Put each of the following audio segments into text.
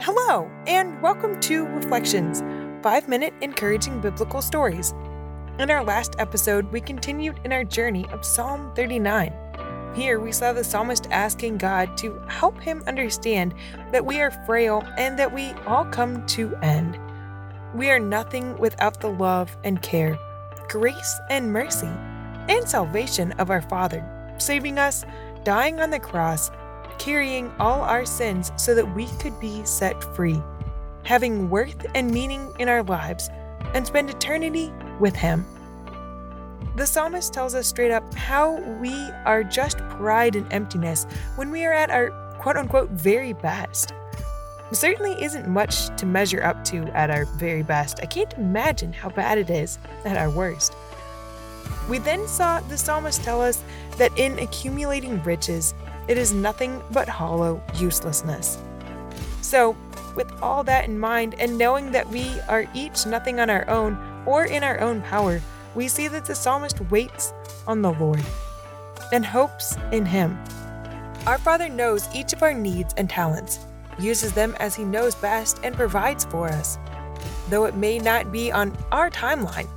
Hello, and welcome to Reflections, five minute encouraging biblical stories. In our last episode, we continued in our journey of Psalm 39. Here, we saw the psalmist asking God to help him understand that we are frail and that we all come to end. We are nothing without the love and care, grace and mercy, and salvation of our Father, saving us, dying on the cross, carrying all our sins so that we could be set free, having worth and meaning in our lives, and spend eternity with Him. The psalmist tells us straight up how we are just pride and emptiness when we are at our quote unquote very best. Certainly isn't much to measure up to at our very best. I can't imagine how bad it is at our worst. We then saw the psalmist tell us that in accumulating riches, it is nothing but hollow uselessness. So, with all that in mind, and knowing that we are each nothing on our own or in our own power, we see that the psalmist waits on the Lord and hopes in Him. Our Father knows each of our needs and talents, uses them as He knows best, and provides for us. Though it may not be on our timeline,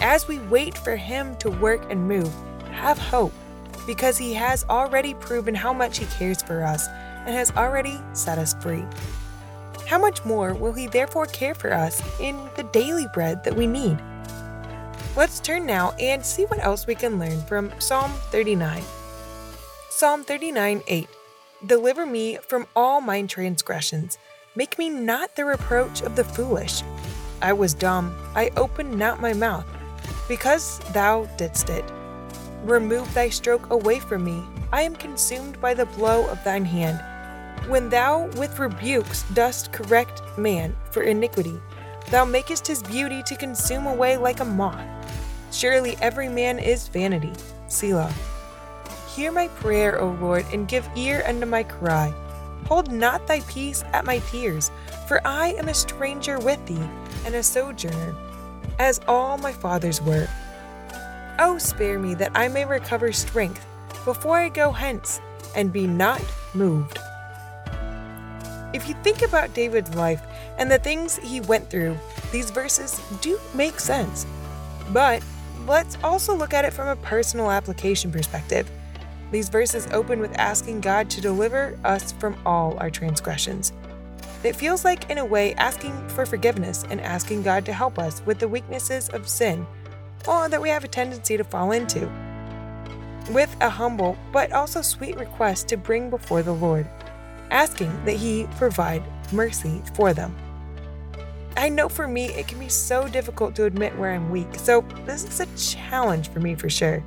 as we wait for Him to work and move, have hope because He has already proven how much He cares for us and has already set us free. How much more will He therefore care for us in the daily bread that we need? Let's turn now and see what else we can learn from Psalm 39. Psalm 39 8 Deliver me from all mine transgressions, make me not the reproach of the foolish. I was dumb, I opened not my mouth, because thou didst it. Remove thy stroke away from me. I am consumed by the blow of thine hand. When thou with rebukes dost correct man for iniquity, thou makest his beauty to consume away like a moth. Surely every man is vanity. Selah. Hear my prayer, O Lord, and give ear unto my cry. Hold not thy peace at my tears, for I am a stranger with thee, and a sojourner, as all my fathers were. Oh, spare me that I may recover strength before I go hence and be not moved. If you think about David's life and the things he went through, these verses do make sense. But let's also look at it from a personal application perspective. These verses open with asking God to deliver us from all our transgressions. It feels like, in a way, asking for forgiveness and asking God to help us with the weaknesses of sin or that we have a tendency to fall into, with a humble but also sweet request to bring before the Lord, asking that He provide mercy for them. I know for me it can be so difficult to admit where I'm weak, so this is a challenge for me for sure.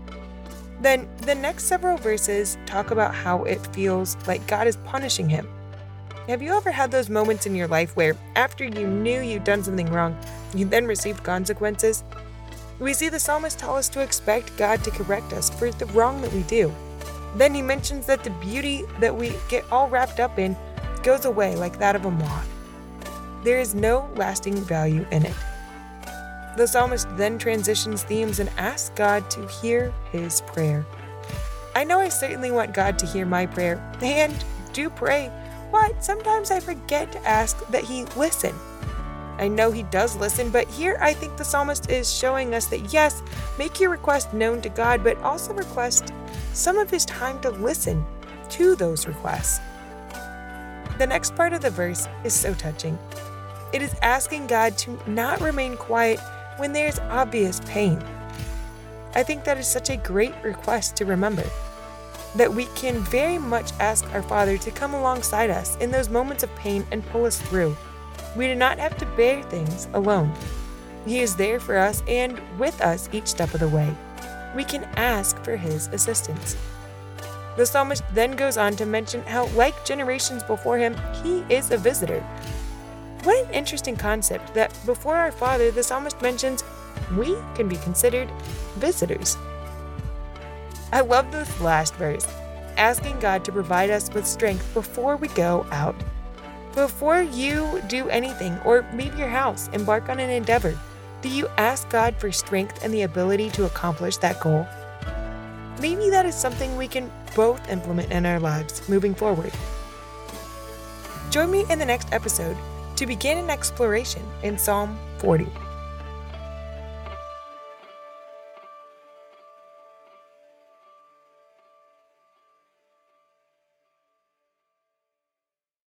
Then the next several verses talk about how it feels like God is punishing him. Have you ever had those moments in your life where, after you knew you'd done something wrong, you then received consequences? We see the psalmist tell us to expect God to correct us for the wrong that we do. Then he mentions that the beauty that we get all wrapped up in goes away like that of a moth. There is no lasting value in it. The psalmist then transitions themes and asks God to hear his prayer. I know I certainly want God to hear my prayer and do pray, but sometimes I forget to ask that he listen. I know he does listen, but here I think the psalmist is showing us that yes, make your request known to God, but also request some of his time to listen to those requests. The next part of the verse is so touching. It is asking God to not remain quiet when there's obvious pain. I think that is such a great request to remember. That we can very much ask our Father to come alongside us in those moments of pain and pull us through. We do not have to bear things alone. He is there for us and with us each step of the way. We can ask for His assistance. The psalmist then goes on to mention how, like generations before him, he is a visitor. What an interesting concept that before our Father, the psalmist mentions we can be considered visitors. I love this last verse, asking God to provide us with strength before we go out. Before you do anything or leave your house, embark on an endeavor, do you ask God for strength and the ability to accomplish that goal? Maybe that is something we can both implement in our lives moving forward. Join me in the next episode to begin an exploration in Psalm 40.